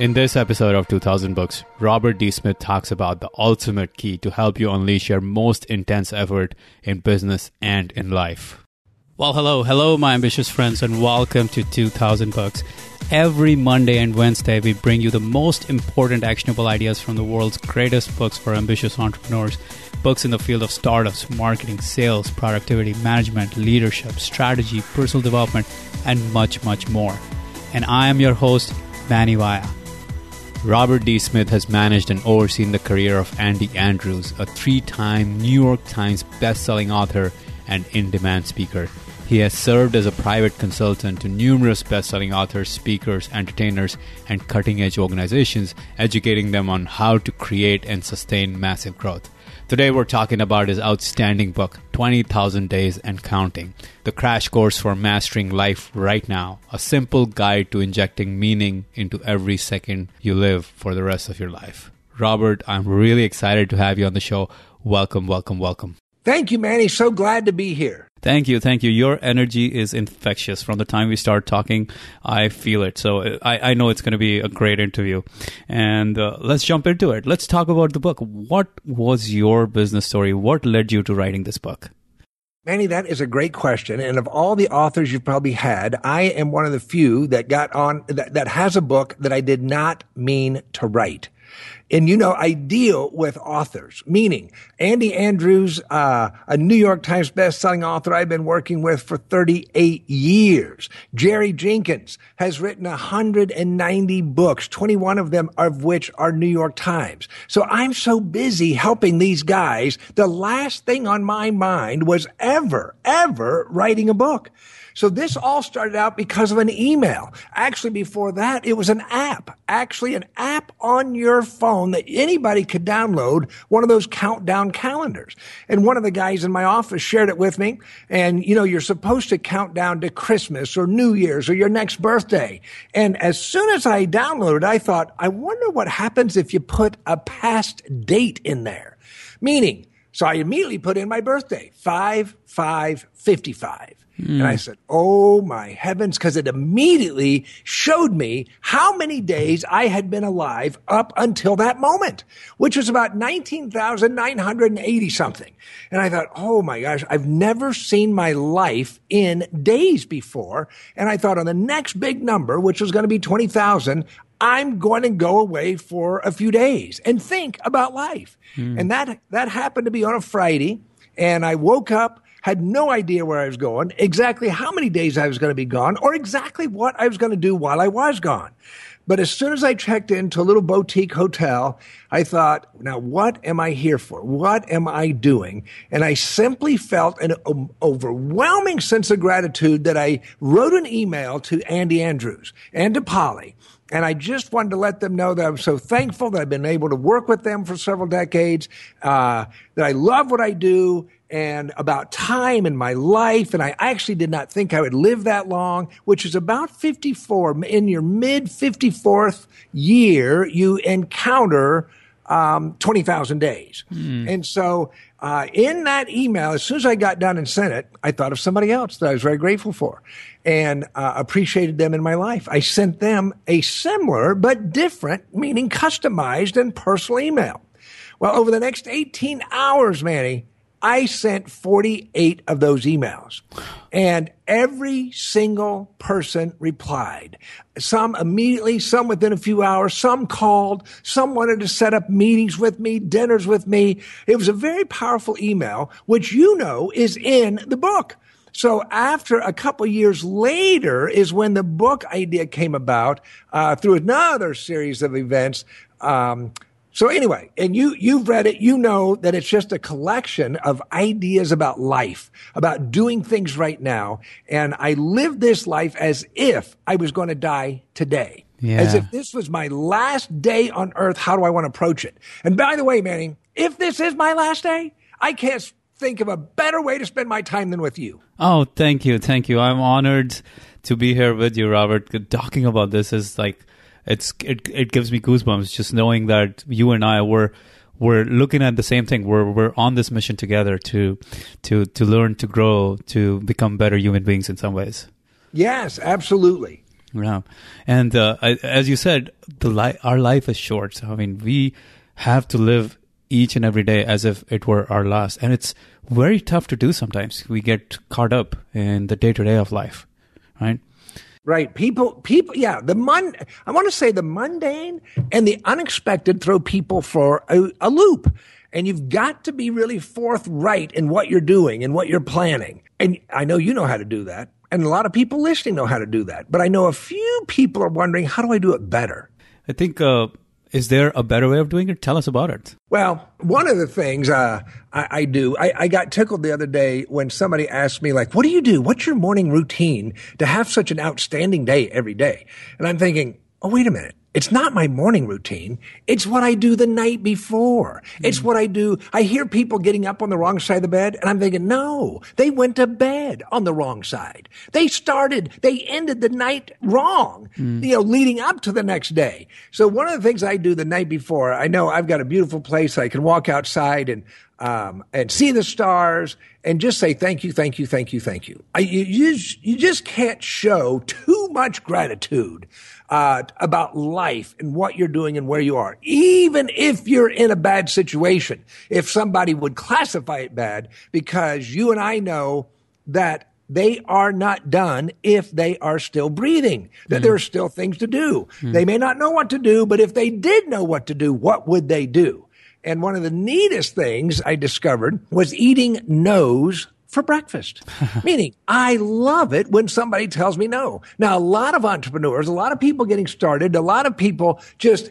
In this episode of 2000 Books, Robert D. Smith talks about the ultimate key to help you unleash your most intense effort in business and in life. Well, hello, hello, my ambitious friends, and welcome to 2000 Books. Every Monday and Wednesday, we bring you the most important actionable ideas from the world's greatest books for ambitious entrepreneurs. Books in the field of startups, marketing, sales, productivity, management, leadership, strategy, personal development, and much, much more. And I am your host, Manny Vaya. Robert D. Smith has managed and overseen the career of Andy Andrews, a three time New York Times best-selling author and in demand speaker. He has served as a private consultant to numerous best-selling authors, speakers, entertainers, and cutting-edge organizations, educating them on how to create and sustain massive growth. Today we're talking about his outstanding book, 20,000 Days and Counting, the crash course for mastering life right now, a simple guide to injecting meaning into every second you live for the rest of your life. Robert, I'm really excited to have you on the show. Welcome, welcome, welcome. Thank you, Manny. So glad to be here. Thank you, thank you. Your energy is infectious. From the time we start talking, I feel it. So I, I know it's going to be a great interview. And uh, let's jump into it. Let's talk about the book. What was your business story? What led you to writing this book? Manny, that is a great question. And of all the authors you've probably had, I am one of the few that got on, that, that has a book that I did not mean to write. And you know, I deal with authors, meaning Andy Andrews, uh, a New York Times best-selling author I've been working with for 38 years. Jerry Jenkins has written 190 books, 21 of them of which are New York Times. So I'm so busy helping these guys. The last thing on my mind was ever, ever writing a book. So this all started out because of an email. Actually, before that, it was an app. Actually, an app on your phone that anybody could download, one of those countdown calendars. And one of the guys in my office shared it with me. And, you know, you're supposed to count down to Christmas or New Year's or your next birthday. And as soon as I downloaded, I thought, I wonder what happens if you put a past date in there. Meaning, so I immediately put in my birthday, 5 5 55. Mm. And I said, Oh my heavens, because it immediately showed me how many days I had been alive up until that moment, which was about 19,980 something. And I thought, Oh my gosh, I've never seen my life in days before. And I thought on the next big number, which was going to be 20,000, I'm going to go away for a few days and think about life. Mm. And that, that happened to be on a Friday. And I woke up had no idea where I was going, exactly how many days I was going to be gone, or exactly what I was going to do while I was gone. But as soon as I checked into a little boutique hotel, I thought, now what am I here for? What am I doing? And I simply felt an overwhelming sense of gratitude that I wrote an email to Andy Andrews and to Polly. And I just wanted to let them know that I'm so thankful that I've been able to work with them for several decades, uh, that I love what I do, and about time in my life. And I actually did not think I would live that long, which is about 54. In your mid 54th year, you encounter um, 20,000 days. Mm. And so uh, in that email, as soon as I got done and sent it, I thought of somebody else that I was very grateful for and uh, appreciated them in my life. I sent them a similar but different, meaning customized and personal email. Well, over the next 18 hours, Manny, I sent 48 of those emails and every single person replied. Some immediately, some within a few hours, some called, some wanted to set up meetings with me, dinners with me. It was a very powerful email, which you know is in the book. So after a couple years later is when the book idea came about uh, through another series of events. Um, so anyway, and you, you've read it, you know that it's just a collection of ideas about life, about doing things right now. And I live this life as if I was going to die today. Yeah. As if this was my last day on earth. How do I want to approach it? And by the way, Manny, if this is my last day, I can't think of a better way to spend my time than with you. Oh, thank you. Thank you. I'm honored to be here with you, Robert. Talking about this is like, it's it it gives me goosebumps just knowing that you and I were we're looking at the same thing. We're we're on this mission together to to to learn, to grow, to become better human beings in some ways. Yes, absolutely. Yeah, and uh, as you said, the li- our life is short. So, I mean, we have to live each and every day as if it were our last, and it's very tough to do. Sometimes we get caught up in the day to day of life, right? Right. People, people, yeah, the mon, I want to say the mundane and the unexpected throw people for a, a loop. And you've got to be really forthright in what you're doing and what you're planning. And I know you know how to do that. And a lot of people listening know how to do that. But I know a few people are wondering, how do I do it better? I think, uh, is there a better way of doing it? Tell us about it. Well, one of the things uh, I, I, do, I, I, got tickled the other day when somebody asked me, like, what do you do? What's your morning routine to have such an outstanding day every day? And I'm thinking, oh, wait a minute. It's not my morning routine. It's what I do the night before. Mm. It's what I do. I hear people getting up on the wrong side of the bed and I'm thinking, no, they went to bed on the wrong side. They started, they ended the night wrong, mm. you know, leading up to the next day. So one of the things I do the night before, I know I've got a beautiful place. I can walk outside and, um, and see the stars and just say thank you, thank you, thank you, thank you. I, you, you, you just can't show too much gratitude uh, about life and what you're doing and where you are. Even if you're in a bad situation, if somebody would classify it bad, because you and I know that they are not done if they are still breathing, that mm-hmm. there are still things to do. Mm-hmm. They may not know what to do, but if they did know what to do, what would they do? And one of the neatest things I discovered was eating no's for breakfast. Meaning, I love it when somebody tells me no. Now, a lot of entrepreneurs, a lot of people getting started, a lot of people just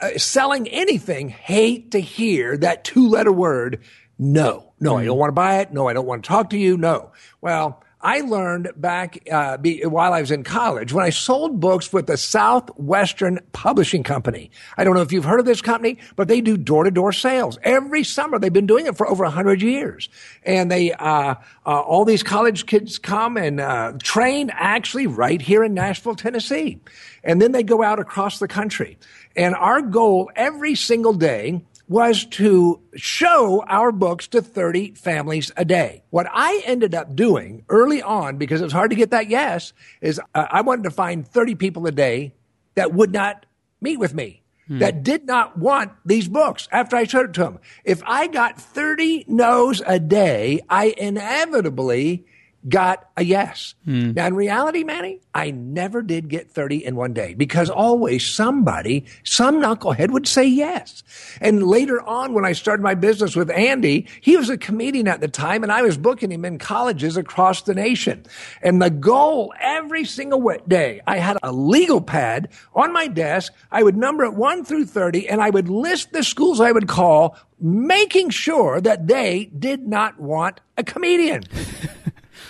uh, selling anything hate to hear that two letter word, no. No, I don't mm. want to buy it. No, I don't want to talk to you. No. Well, I learned back uh, be, while I was in college when I sold books with the Southwestern Publishing Company. I don't know if you've heard of this company, but they do door to door sales every summer. They've been doing it for over hundred years, and they uh, uh, all these college kids come and uh, train actually right here in Nashville, Tennessee, and then they go out across the country. And our goal every single day was to show our books to 30 families a day. What I ended up doing early on, because it was hard to get that yes, is uh, I wanted to find 30 people a day that would not meet with me. Hmm. That did not want these books after I showed it to them. If I got 30 no's a day, I inevitably got a yes. Hmm. Now, in reality, Manny, I never did get 30 in one day because always somebody, some knucklehead would say yes. And later on, when I started my business with Andy, he was a comedian at the time and I was booking him in colleges across the nation. And the goal every single day, I had a legal pad on my desk. I would number it one through 30 and I would list the schools I would call making sure that they did not want a comedian.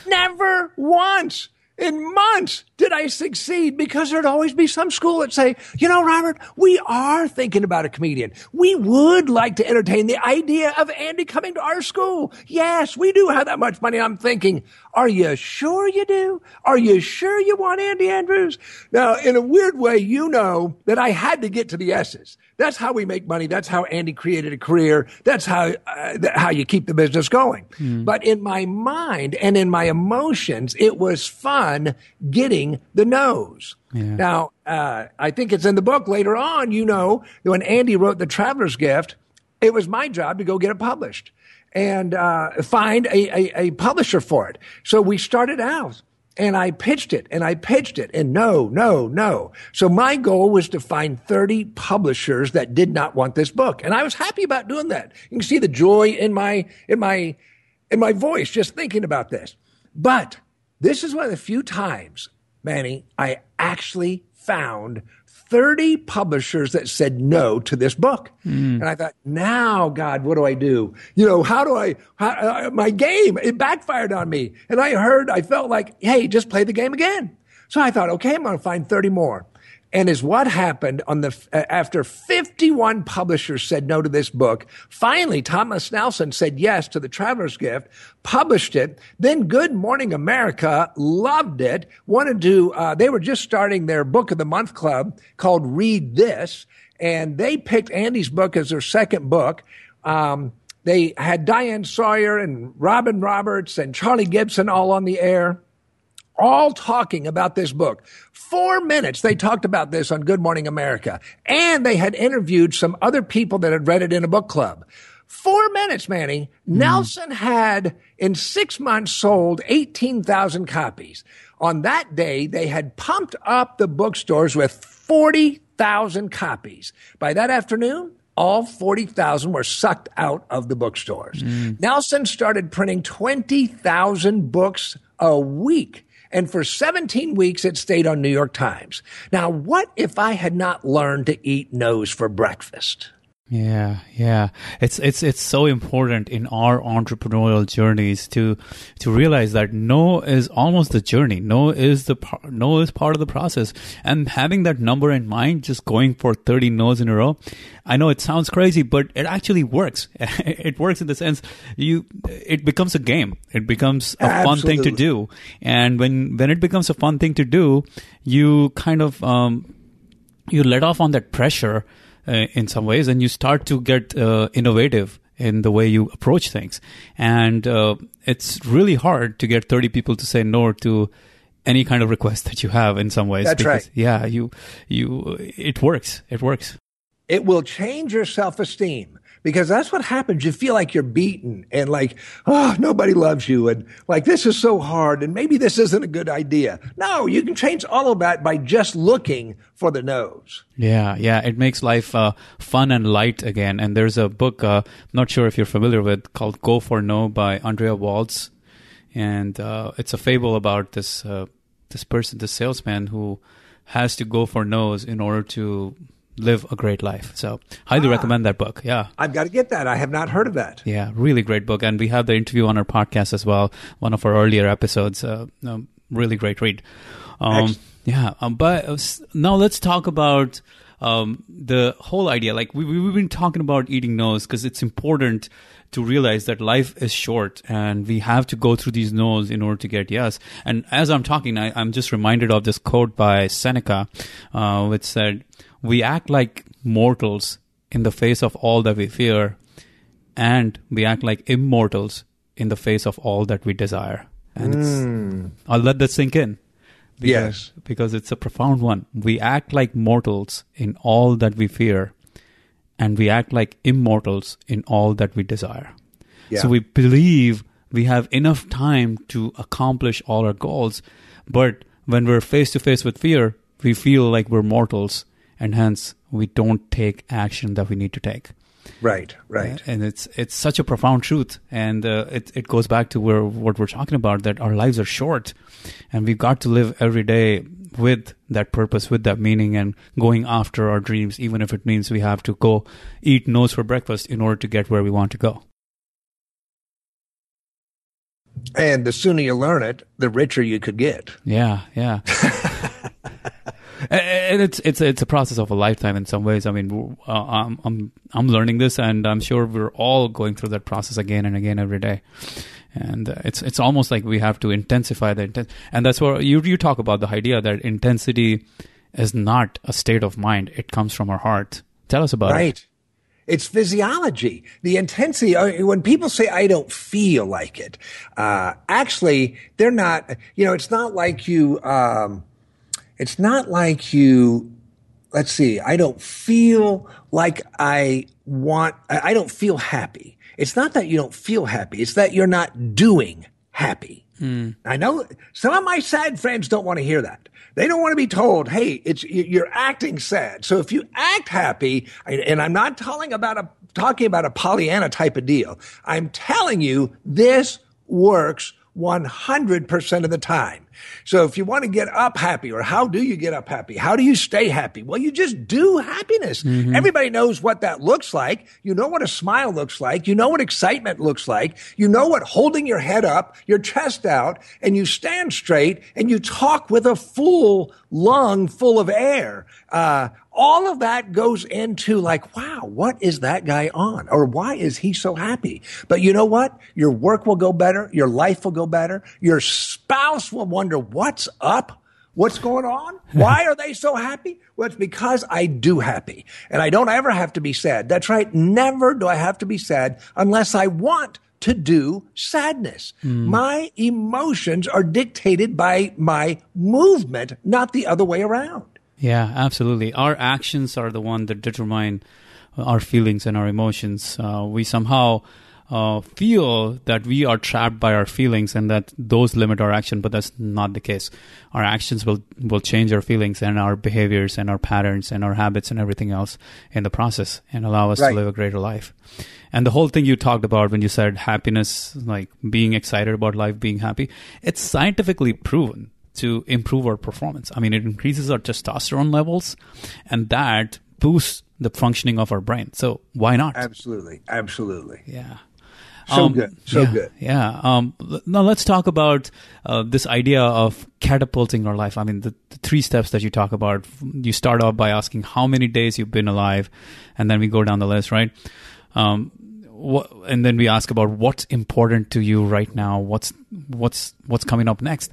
Never once in months did I succeed because there'd always be some school that say, you know, Robert, we are thinking about a comedian. We would like to entertain the idea of Andy coming to our school. Yes, we do have that much money. I'm thinking, are you sure you do? Are you sure you want Andy Andrews? Now, in a weird way, you know that I had to get to the S's. That's how we make money. That's how Andy created a career. That's how uh, how you keep the business going. Mm. But in my mind and in my emotions, it was fun getting the no's. Yeah. Now, uh, I think it's in the book later on. You know, when Andy wrote the Traveler's Gift, it was my job to go get it published and uh, find a, a, a publisher for it. So we started out and I pitched it and I pitched it and no, no, no. So my goal was to find 30 publishers that did not want this book. And I was happy about doing that. You can see the joy in my, in my, in my voice just thinking about this. But this is one of the few times, Manny, I actually found 30 publishers that said no to this book. Mm. And I thought, now, God, what do I do? You know, how do I, how, uh, my game, it backfired on me. And I heard, I felt like, hey, just play the game again. So I thought, okay, I'm going to find 30 more and is what happened on the after 51 publishers said no to this book. Finally, Thomas Nelson said yes to the Traveler's Gift, published it. Then Good Morning America loved it, wanted to. Uh, they were just starting their Book of the Month club called Read This, and they picked Andy's book as their second book. Um, they had Diane Sawyer and Robin Roberts and Charlie Gibson all on the air all talking about this book. Four minutes they talked about this on Good Morning America. And they had interviewed some other people that had read it in a book club. Four minutes, Manny. Mm. Nelson had in six months sold 18,000 copies. On that day, they had pumped up the bookstores with 40,000 copies. By that afternoon, all 40,000 were sucked out of the bookstores. Mm. Nelson started printing 20,000 books a week. And for 17 weeks, it stayed on New York Times. Now, what if I had not learned to eat no's for breakfast? Yeah, yeah. It's it's it's so important in our entrepreneurial journeys to to realize that no is almost the journey. No is the no is part of the process. And having that number in mind, just going for 30 no's in a row, I know it sounds crazy, but it actually works. it works in the sense you it becomes a game. It becomes a Absolutely. fun thing to do. And when when it becomes a fun thing to do, you kind of um you let off on that pressure in some ways, and you start to get uh, innovative in the way you approach things. And uh, it's really hard to get 30 people to say no to any kind of request that you have in some ways. That's because, right. Yeah, you, you, it works. It works. It will change your self esteem because that's what happens. You feel like you're beaten and like, oh, nobody loves you. And like, this is so hard. And maybe this isn't a good idea. No, you can change all of that by just looking for the no's. Yeah. Yeah. It makes life uh, fun and light again. And there's a book, uh, not sure if you're familiar with called Go for No by Andrea Waltz. And uh, it's a fable about this, uh, this person, this salesman who has to go for no's in order to live a great life. So, highly ah, recommend that book. Yeah. I've got to get that. I have not heard of that. Yeah, really great book. And we have the interview on our podcast as well, one of our earlier episodes. Uh, um, really great read. Um, yeah. Um, but uh, now let's talk about um, the whole idea. Like, we, we've been talking about eating no's because it's important to realize that life is short and we have to go through these no's in order to get yes. And as I'm talking, I, am just reminded of this quote by Seneca, uh, which said, we act like mortals in the face of all that we fear, and we act like immortals in the face of all that we desire. And mm. I'll let that sink in. Because, yes. Because it's a profound one. We act like mortals in all that we fear, and we act like immortals in all that we desire. Yeah. So we believe we have enough time to accomplish all our goals, but when we're face to face with fear, we feel like we're mortals and hence we don't take action that we need to take. Right, right. And it's it's such a profound truth, and uh, it it goes back to where what we're talking about that our lives are short, and we've got to live every day with that purpose, with that meaning, and going after our dreams, even if it means we have to go eat no's for breakfast in order to get where we want to go. And the sooner you learn it, the richer you could get. Yeah, yeah. and it's it's it's a process of a lifetime in some ways. I mean, uh, I'm I'm I'm learning this, and I'm sure we're all going through that process again and again every day. And uh, it's it's almost like we have to intensify the intent, and that's where you you talk about the idea that intensity is not a state of mind; it comes from our heart. Tell us about right. it. Right. It's physiology. The intensity, uh, when people say, I don't feel like it, uh, actually, they're not, you know, it's not like you, um, it's not like you, let's see, I don't feel like I want, I don't feel happy. It's not that you don't feel happy. It's that you're not doing happy. Hmm. I know some of my sad friends don't want to hear that. They don't want to be told, "Hey, it's you're acting sad." So if you act happy, and I'm not talking about a talking about a Pollyanna type of deal. I'm telling you, this works 100% of the time. So if you want to get up happy, or how do you get up happy? How do you stay happy? Well, you just do happiness. Mm-hmm. Everybody knows what that looks like. You know what a smile looks like. You know what excitement looks like. You know what holding your head up, your chest out, and you stand straight and you talk with a full lung full of air. Uh, all of that goes into like, wow, what is that guy on? Or why is he so happy? But you know what? Your work will go better. Your life will go better. Your spouse will wonder what's up. What's going on? Why are they so happy? Well, it's because I do happy and I don't ever have to be sad. That's right. Never do I have to be sad unless I want to do sadness. Hmm. My emotions are dictated by my movement, not the other way around. Yeah, absolutely. Our actions are the one that determine our feelings and our emotions. Uh, we somehow uh, feel that we are trapped by our feelings and that those limit our action, but that's not the case. Our actions will will change our feelings and our behaviors and our patterns and our habits and everything else in the process and allow us Right. to live a greater life. And the whole thing you talked about when you said happiness, like being excited about life, being happy, it's scientifically proven to improve our performance. I mean, it increases our testosterone levels and that boosts the functioning of our brain. So why not? Absolutely. Absolutely. Yeah. So good. So yeah, good. Yeah. Um, now let's talk about uh, this idea of catapulting our life. I mean, the, the three steps that you talk about. You start off by asking how many days you've been alive, and then we go down the list, right? Um, what, and then we ask about what's important to you right now. What's what's what's coming up next?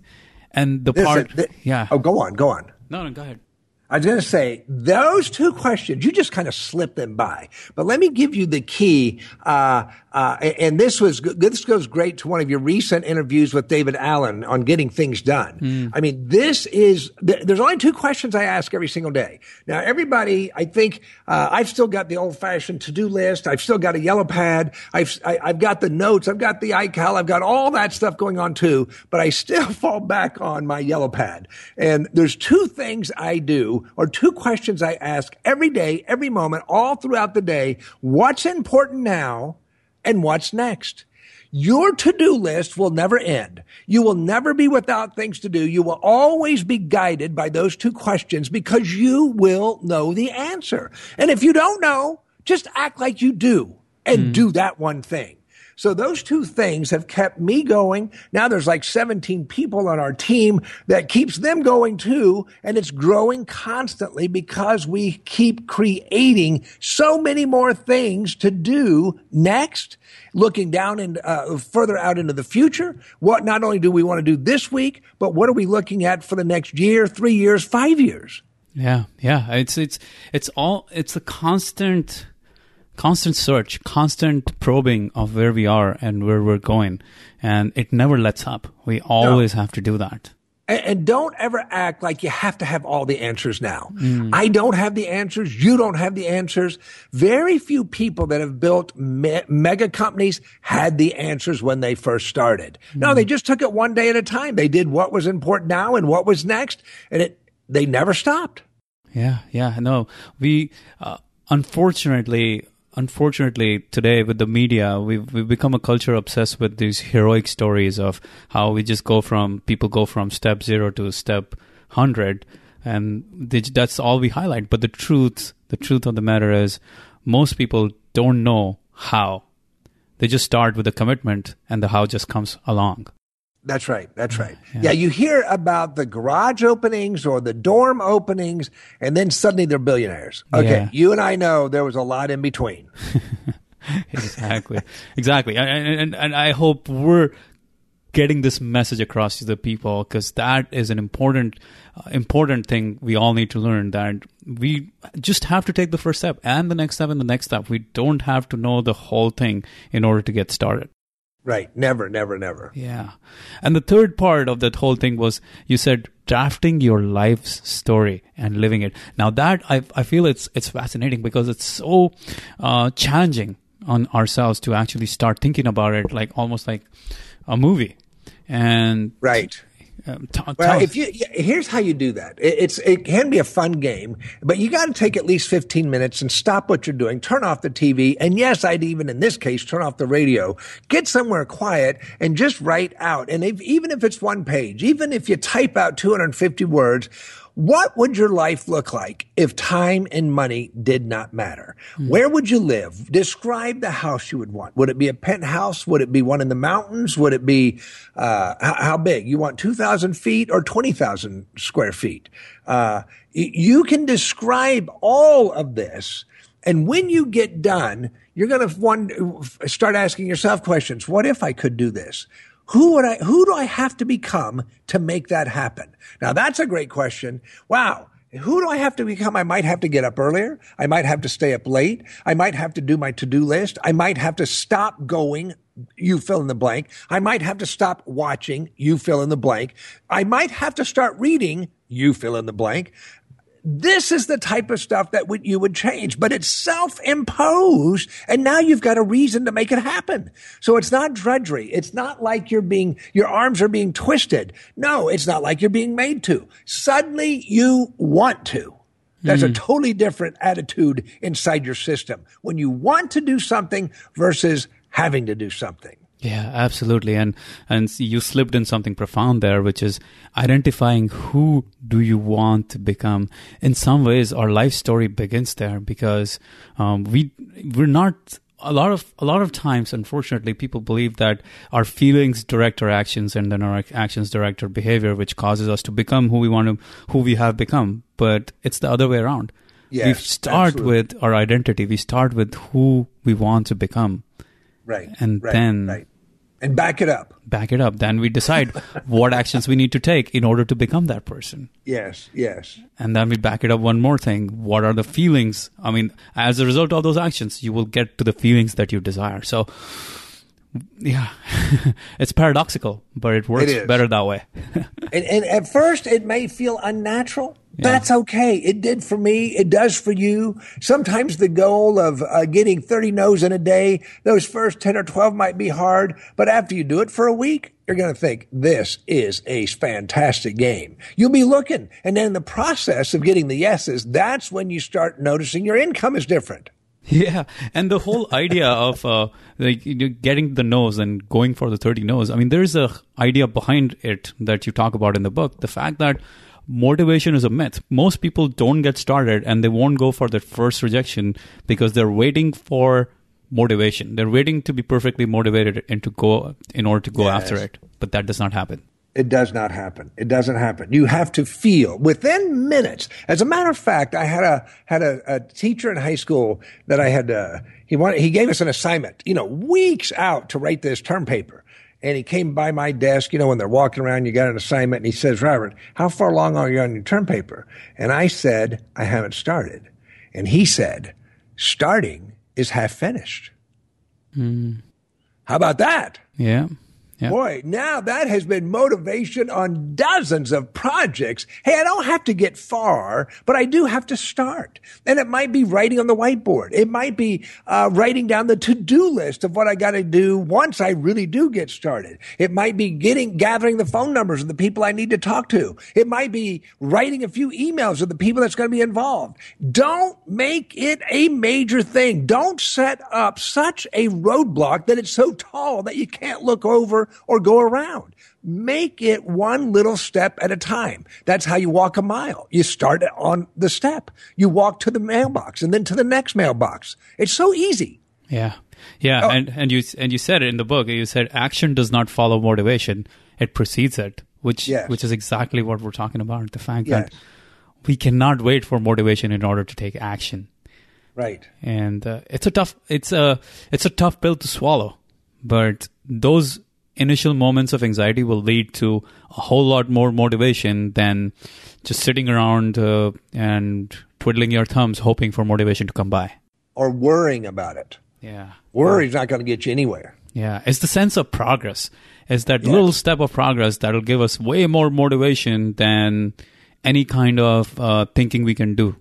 And the Listen, part, th- yeah. Oh, go on. Go on. No, no, go ahead. I was going to say those two questions, you just kind of slipped them by. But let me give you the key. Uh, uh, and this was. This goes great to one of your recent interviews with David Allen on getting things done. I mean, this is, there's only two questions I ask every single day. Now, everybody, I think, uh, I've still got the old fashioned to do list. I've still got a yellow pad. I've, I, I've got the notes. I've got the iCal. I've got all that stuff going on too, but I still fall back on my yellow pad. And there's two things I do or two questions I ask every day, every moment, all throughout the day. What's important now and what's next? Your to-do list will never end. You will never be without things to do. You will always be guided by those two questions because you will know the answer. And if you don't know, just act like you do and hmm. do that one thing. So those two things have kept me going. Now there's like 17 people on our team that keeps them going too. And it's growing constantly because we keep creating so many more things to do next, looking down and uh, further out into the future. What not only do we want to do this week, but what are we looking at for the next year, three years, five years? Yeah, yeah. It's it's it's all it's a constant constant search, constant probing of where we are and where we're going. And it never lets up. We always have to do that. And, and don't ever act like you have to have all the answers now. I don't have the answers. You don't have the answers. Very few people that have built me- mega companies had the answers when they first started. No, they just took it one day at a time. They did what was important now and what was next, and it they never stopped. Yeah, yeah. No, we uh, unfortunately, unfortunately, today with the media, we've we've become a culture obsessed with these heroic stories of how we just go from people go from step zero to step hundred, and they, that's all we highlight. But the truth, the truth of the matter is, most people don't know how. They just start with a commitment, and the how just comes along. That's right. That's right. Yeah. you hear about the garage openings or the dorm openings, and then suddenly they're billionaires. Okay, Yeah. you and I know there was a lot in between. exactly exactly and, and and i hope we're getting this message across to the people because that is an important uh, important thing we all need to learn that we just have to take the first step and the next step and the next step we don't have to know the whole thing in order to get started Right. Never, never, never. yeah. And the third part of that whole thing was you said drafting your life's story and living it. Now that I, I feel it's, it's fascinating because it's so, uh, challenging on ourselves to actually start thinking about it like almost like a movie. And, Right. Um, t- Well, if you here's how you do that. It, it's it can be a fun game, but you got to take at least 15 minutes and stop what you're doing, turn off the TV, and yes, I'd even in this case turn off the radio, get somewhere quiet, and just write out. And if, even if it's one page, even if you type out 250 words. What would your life look like if time and money did not matter? Where would you live? Describe the house you would want. Would it be a penthouse? Would it be one in the mountains? Would it be, uh, how, how big? You want 2,000 feet or 20,000 square feet? Uh, you can describe all of this. And when you get done, you're going to start asking yourself questions. What if I could do this? Who would I, who do I have to become to make that happen? Now that's a great question. Wow. Who do I have to become? I might have to get up earlier. I might have to stay up late. I might have to do my to-do list. I might have to stop going. You fill in the blank. I might have to stop watching. You fill in the blank. I might have to start reading. You fill in the blank. This is the type of stuff that would, you would change, but it's self-imposed. And now you've got a reason to make it happen. So it's not drudgery. It's not like you're being, your arms are being twisted. No, it's not like you're being made to. Suddenly you want to. That's mm. a totally different attitude inside your system when you want to do something versus having to do something. Yeah, absolutely. And and you slipped in something profound there, which is identifying who do you want to become. In some ways, our life story begins there because um, we we're not a lot of a lot of times unfortunately people believe that our feelings direct our actions and then our actions direct our behavior which causes us to become who we want to who we have become but it's the other way around yes, we start absolutely. with our identity we start with who we want to become Right. And right, then right. And back it up. Back it up. Then we decide what actions we need to take in order to become that person. Yes, yes. And then we back it up one more thing. What are the feelings? I mean, as a result of those actions, you will get to the feelings that you desire. So yeah, it's paradoxical, but it works it better that way. and, and, at first, it may feel unnatural. Yeah. That's okay. It did for me. It does for you. Sometimes the goal of uh, getting 30 no's in a day, those first 10 or 12 might be hard, but after you do it for a week, you're going to think this is a fantastic game. You'll be looking. And then in the process of getting the yeses, that's when you start noticing your income is different. Yeah, and the whole idea of uh, like you know, getting the no's and going for the thirty no's. I mean, there is a idea behind it that you talk about in the book. The fact that motivation is a myth. Most people don't get started and they won't go for their first rejection because they're waiting for motivation. They're waiting to be perfectly motivated and to go in order to go yes. after it. But that does not happen. It does not happen. It doesn't happen. You have to feel within minutes. As a matter of fact, I had a had a, a teacher in high school that I had. Uh, he wanted. He gave us an assignment. You know, weeks out to write this term paper. And he came by my desk, you know, when they're walking around, you got an assignment, and he says, Robert, how far along are you on your term paper? And I said, I haven't started. And he said, starting is half finished. Mm. How about that? Yeah. Yep. Boy, now that has been motivation on dozens of projects. Hey, I don't have to get far, but I do have to start. And it might be writing on the whiteboard. It might be uh, writing down the to-do list of what I got to do once I really do get started. It might be getting, gathering the phone numbers of the people I need to talk to. It might be writing a few emails of the people that's going to be involved. Don't make it a major thing. Don't set up such a roadblock that it's so tall that you can't look over or go around. Make it one little step at a time. That's how you walk a mile. You start on the step. You walk to the mailbox and then to the next mailbox. It's so easy. Yeah. Yeah, oh. and and you and you said it in the book. You said action does not follow motivation; it precedes it, which yes. which is exactly what we're talking about. The fact yes. that we cannot wait for motivation in order to take action. Right. And uh, it's a tough it's a it's a tough pill to swallow, but those initial moments of anxiety will lead to a whole lot more motivation than just sitting around uh, and twiddling your thumbs hoping for motivation to come by. Or worrying about it. Yeah. Worry's not going to get you anywhere. Yeah. It's the sense of progress. It's that little step of progress that'll give us way more motivation than any kind of uh, thinking we can do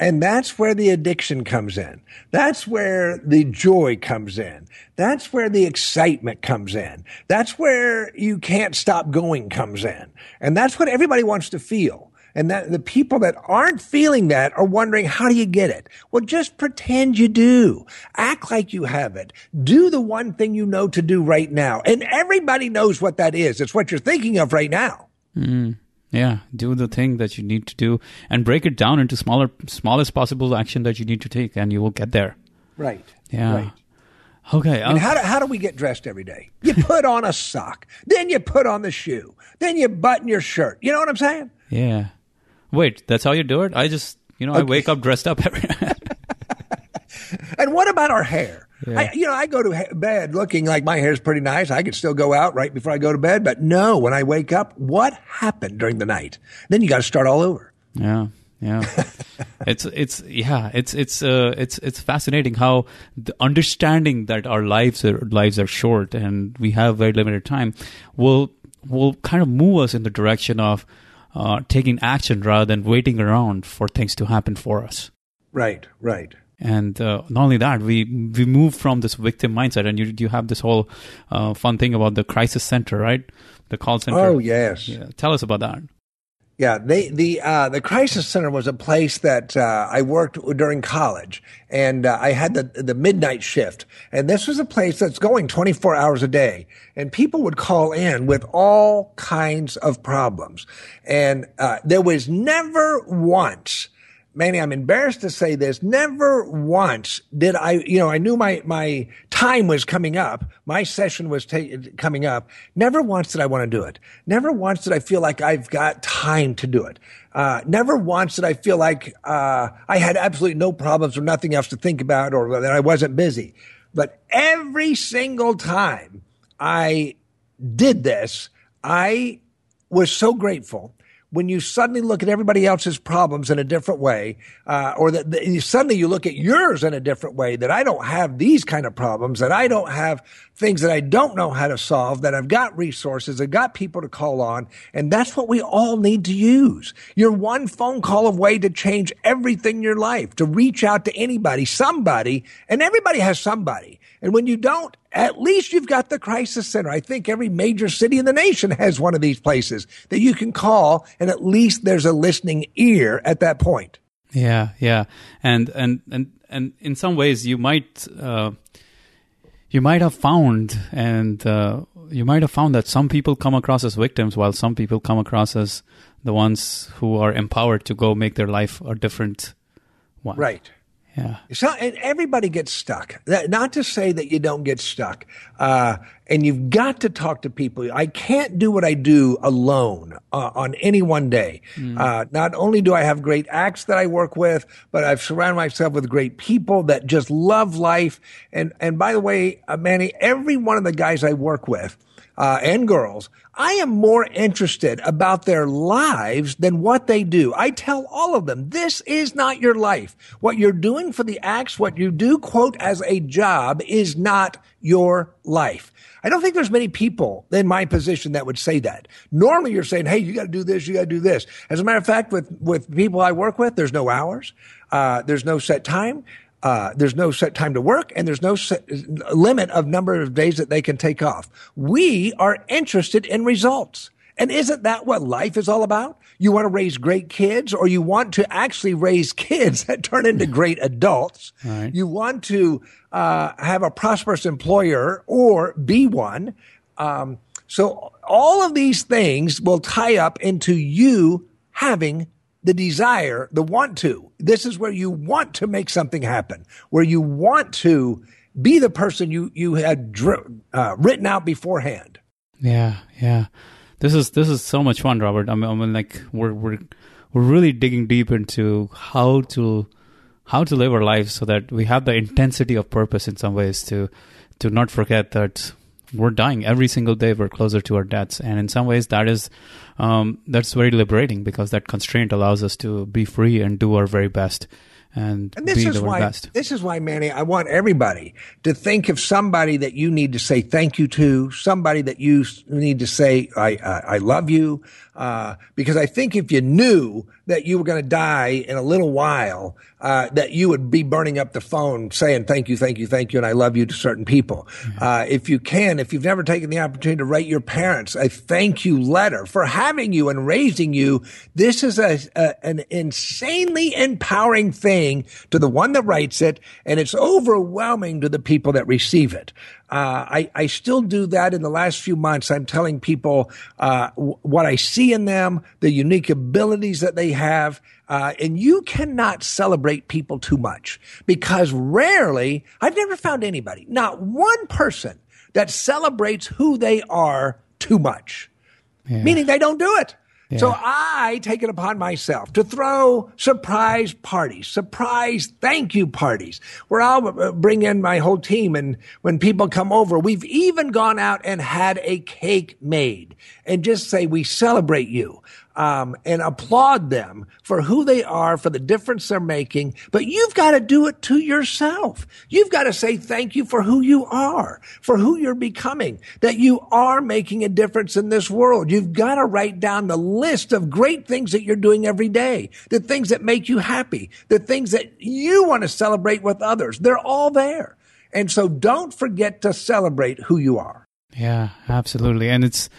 and that's where the addiction comes in. That's where the joy comes in. That's where the excitement comes in. That's where you can't stop going comes in. And that's what everybody wants to feel. And that the people that aren't feeling that are wondering, how do you get it? Well, just pretend you do. Act like you have it. Do the one thing you know to do right now. And everybody knows what that is. It's what you're thinking of right now. Mm. Yeah, do the thing that you need to do and break it down into smaller, smallest possible action that you need to take, and you will get there. Right. Yeah. Right. Okay. And how do, how do we get dressed every day? You put on a sock, then you put on the shoe, then you button your shirt. You know what I'm saying? Yeah. Wait, that's how you do it? I just, you know, okay. I wake up dressed up every And what about our hair? Yeah. I, you know, I go to bed looking like my hair's pretty nice. I could still go out right before I go to bed, but no, when I wake up, what happened during the night? Then you got to start all over. Yeah. Yeah, it's it's yeah, it's it's uh, it's it's fascinating how the understanding that our lives are lives are short and we have very limited time will will kind of move us in the direction of uh, taking action rather than waiting around for things to happen for us. Right, right. And uh, not only that, we we move from this victim mindset, and you you have this whole uh, fun thing about the crisis center, right? The call center. Oh yes. Yeah. Tell us about that. Yeah, they, the uh, the crisis center was a place that uh, I worked during college, and uh, I had the the midnight shift, and this was a place that's going 24 hours a day, and people would call in with all kinds of problems, and uh, there was never once Manny, I'm embarrassed to say this. Never once did I, you know, I knew my, my time was coming up. My session was ta- coming up. Never once did I want to do it. Never once did I feel like I've got time to do it. Uh, never once did I feel like, uh, I had absolutely no problems or nothing else to think about or that I wasn't busy. But every single time I did this, I was so grateful when you suddenly look at everybody else's problems in a different way, uh, or that, suddenly you look at yours in a different way, that I don't have these kind of problems, that I don't have things that I don't know how to solve, that I've got resources, I've got people to call on, and that's what we all need to use. You're one phone call away to change everything in your life, to reach out to anybody, somebody, and everybody has somebody. And when you don't, at least you've got the crisis center. I think every major city in the nation has one of these places that you can call and at least there's a listening ear at that point. Yeah, yeah. And and and and in some ways you might uh, you might have found and uh, you might have found that some people come across as victims while some people come across as the ones who are empowered to go make their life a different one. Right. Yeah. So, and everybody gets stuck. Not to say that you don't get stuck. Uh, and you've got to talk to people. I can't do what I do alone uh, on any one day. Mm. Uh, not only do I have great acts that I work with, but I've surrounded myself with great people that just love life. And, and by the way, uh, Manny, every one of the guys I work with, uh, and girls, I am more interested about their lives than what they do. I tell all of them, this is not your life. What you're doing for the acts, what you do, quote, as a job is not your life. I don't think there's many people in my position that would say that. Normally you're saying, hey, you got to do this, you got to do this. As a matter of fact, with, with people I work with, there's no hours. Uh, there's no set time. Uh, there's no set time to work and there's no set, limit of number of days that they can take off. We are interested in results. And isn't that what life is all about? You want to raise great kids or you want to actually raise kids that turn into great adults. Right. You want to uh, have a prosperous employer or be one. Um, so all of these things will tie up into you having the desire, the want to. This is where you want to make something happen, where you want to be the person you you had uh, written out beforehand. Yeah, yeah. This is this is so much fun, Robert. I mean, I mean, like we're we're we're really digging deep into how to how to live our lives so that we have the intensity of purpose in some ways to to not forget that we're dying every single day. We're closer to our deaths, and in some ways, that is um, that's very liberating because that constraint allows us to be free and do our very best and, and this is why best. this is why Manny I want everybody to think of somebody that you need to say thank you to somebody that you need to say I I, I love you uh, because I think if you knew that you were going to die in a little while uh, that you would be burning up the phone saying thank you, thank you, thank you, and I love you to certain people. Uh, if you can, if you've never taken the opportunity to write your parents a thank you letter for having you and raising you, this is a, a an insanely empowering thing to the one that writes it, and it's overwhelming to the people that receive it. Uh, I, I still do that in the last few months. I'm telling people uh, w- what I see in them, the unique abilities that they have. Uh, and you cannot celebrate people too much because rarely, I've never found anybody, not one person that celebrates who they are too much. Yeah. Meaning they don't do it. So I take it upon myself to throw surprise parties, surprise thank you parties, where I'll uh, bring in my whole team. And when people come over, we've even gone out and had a cake made and just say, we celebrate you. Um, and applaud them for who they are, for the difference they're making. But you've got to do it to yourself. You've got to say thank you for who you are, for who you're becoming, that you are making a difference in this world. You've got to write down the list of great things that you're doing every day, the things that make you happy, the things that you want to celebrate with others. They're all there. And so don't forget to celebrate who you are. Yeah, absolutely. And it's,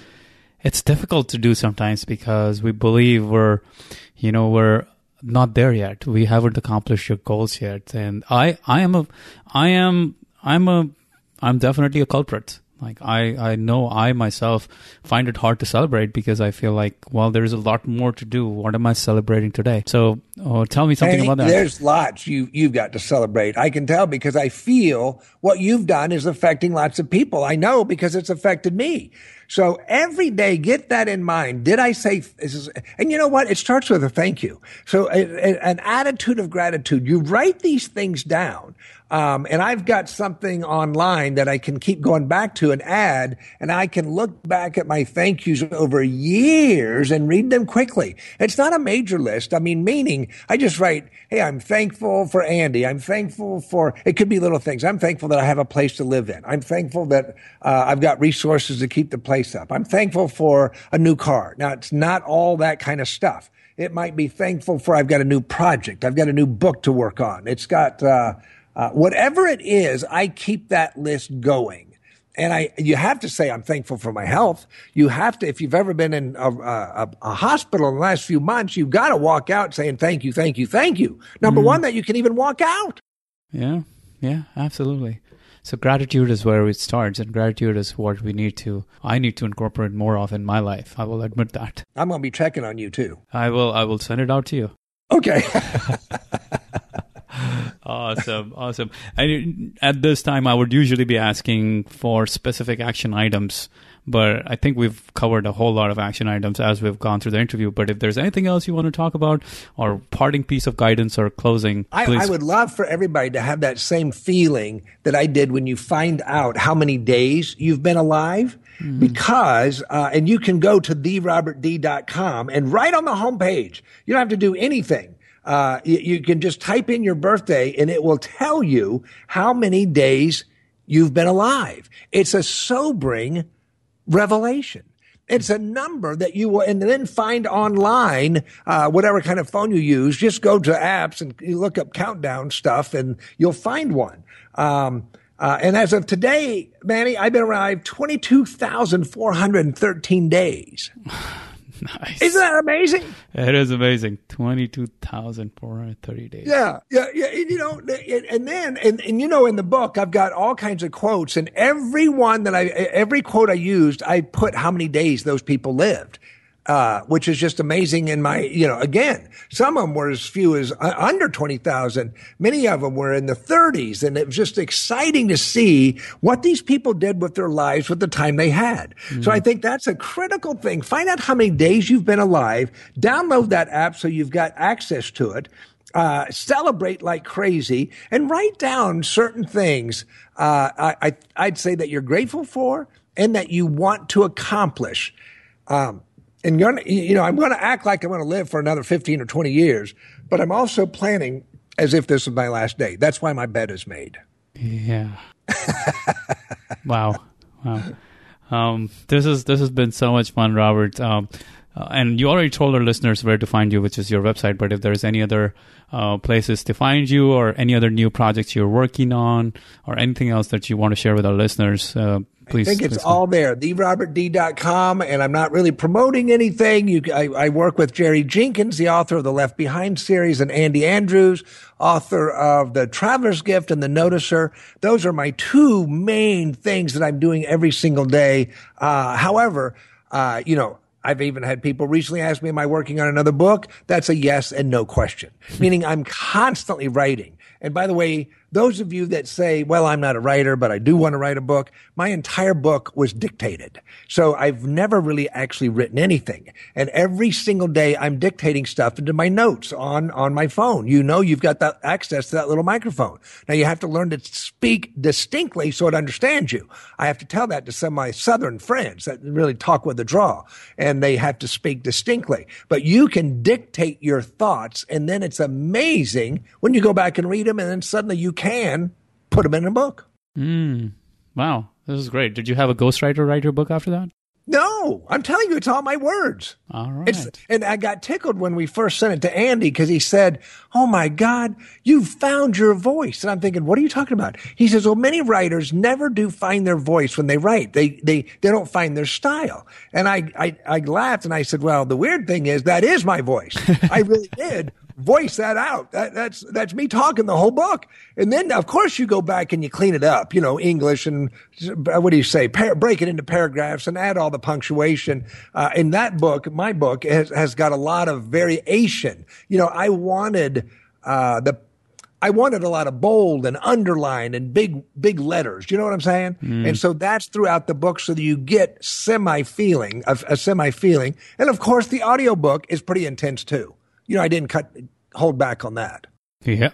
it's difficult to do sometimes because we believe we're, you know, we're not there yet. We haven't accomplished your goals yet. And I, I am a, I am, I'm a, I'm definitely a culprit. Like I, I know I myself find it hard to celebrate because I feel like, well, there's a lot more to do. What am I celebrating today? So, oh, tell me something about that. There's lots you you've got to celebrate. I can tell because I feel what you've done is affecting lots of people. I know because it's affected me. So every day, get that in mind. Did I say, and you know what? It starts with a thank you. So a, a, an attitude of gratitude. You write these things down. Um, and I've got something online that I can keep going back to and add, and I can look back at my thank yous over years and read them quickly. It's not a major list. I mean, meaning I just write, Hey, I'm thankful for Andy. I'm thankful for, it could be little things. I'm thankful that I have a place to live in. I'm thankful that uh, I've got resources to keep the place up. I'm thankful for a new car. Now, it's not all that kind of stuff. It might be thankful for I've got a new project. I've got a new book to work on. It's got, uh, uh, whatever it is, I keep that list going. And I, you have to say, I'm thankful for my health. You have to, if you've ever been in a, a, a hospital in the last few months, you've got to walk out saying, thank you, thank you, thank you. Number mm. one, that you can even walk out. Yeah. Yeah, absolutely. So gratitude is where it starts, and gratitude is what we need to. I need to incorporate more of in my life. I will admit that. I'm going to be checking on you too. I will. I will send it out to you. Okay. awesome, awesome. And at this time, I would usually be asking for specific action items, but I think we've covered a whole lot of action items as we've gone through the interview. But if there's anything else you want to talk about, or parting piece of guidance or closing, I, I would love for everybody to have that same feeling that I did when you find out how many days you've been alive. Mm. Because, uh, and you can go to therobertd.com and right on the homepage, you don't have to do anything uh, you, you can just type in your birthday and it will tell you how many days you've been alive. It's a sobering revelation. It's a number that you will, and then find online, uh, whatever kind of phone you use. Just go to apps and you look up countdown stuff and you'll find one. Um, uh, and as of today, Manny, I've been alive 22,413 days. Nice. Isn't that amazing? It is amazing. 22,430 days. Yeah. Yeah. Yeah. You know, and then, and, and you know, in the book, I've got all kinds of quotes and every one that I, every quote I used, I put how many days those people lived uh, which is just amazing. In my, you know, again, some of them were as few as uh, under 20,000. Many of them were in the 30s. And it was just exciting to see what these people did with their lives with the time they had. Mm-hmm. So I think that's a critical thing. Find out how many days you've been alive. Download that app so you've got access to it. Uh, celebrate like crazy and write down certain things uh, I I, would say that you're grateful for and that you want to accomplish. Um, and gonna, you know, I'm going to act like I'm going to live for another 15 or 20 years, but I'm also planning as if this is my last day. That's why my bed is made. Yeah. wow. Wow. Um, this is this has been so much fun, Robert. Um, uh, and you already told our listeners where to find you, which is your website. But if there's any other uh, places to find you, or any other new projects you're working on, or anything else that you want to share with our listeners, uh, Please, I think it's all there, therobertd.com. And I'm not really promoting anything. You, I, I, work with Jerry Jenkins, the author of the Left Behind series, and Andy Andrews, author of The Traveler's Gift and The Noticer. Those are my two main things that I'm doing every single day. Uh, however, uh, you know, I've even had people recently ask me, am I working on another book? That's a yes and no question, meaning I'm constantly writing. And by the way, those of you that say, well, I'm not a writer, but I do want to write a book, my entire book was dictated. So I've never really actually written anything. And every single day I'm dictating stuff into my notes on, on my phone. You know, you've got that access to that little microphone. Now you have to learn to speak distinctly so it understands you. I have to tell that to some of my southern friends that really talk with a draw and they have to speak distinctly. But you can dictate your thoughts and then it's amazing when you go back and read them and then suddenly you can put them in a book. Mm. Wow. This is great. Did you have a ghostwriter write your book after that? No, I'm telling you, it's all my words. All right. It's, and I got tickled when we first sent it to Andy because he said, Oh my God, you found your voice. And I'm thinking, what are you talking about? He says, well, many writers never do find their voice when they write. They, they, they don't find their style. And I, I, I laughed and I said, well, the weird thing is that is my voice. I really did voice that out. That, that's that's me talking the whole book. And then, of course, you go back and you clean it up. You know, English and what do you say? Par- break it into paragraphs and add all the punctuation. Uh, in that book, my book has, has got a lot of variation. You know, I wanted uh, the I wanted a lot of bold and underline and big, big letters. You know what I'm saying? Mm. And so that's throughout the book so that you get semi feeling, a, a semi feeling. And of course, the audiobook is pretty intense too you know, I didn't cut hold back on that. Yeah.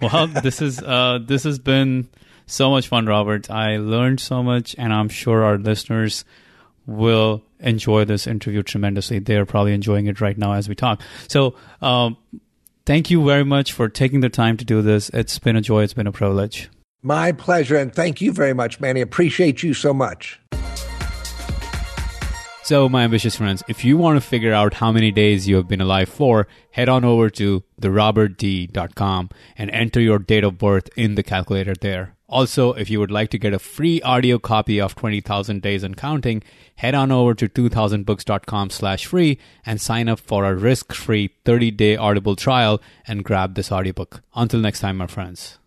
Well, this is uh, this has been so much fun, Robert. I learned so much, and I'm sure our listeners will enjoy this interview tremendously. They are probably enjoying it right now as we talk. So, um, thank you very much for taking the time to do this. It's been a joy. It's been a privilege. My pleasure, and thank you very much, Manny. Appreciate you so much. So, my ambitious friends, if you want to figure out how many days you have been alive for, head on over to therobertd.com and enter your date of birth in the calculator there. Also, if you would like to get a free audio copy of 20,000 Days and Counting, head on over to 2000books.com slash free and sign up for a risk-free 30-day audible trial and grab this audiobook. Until next time, my friends.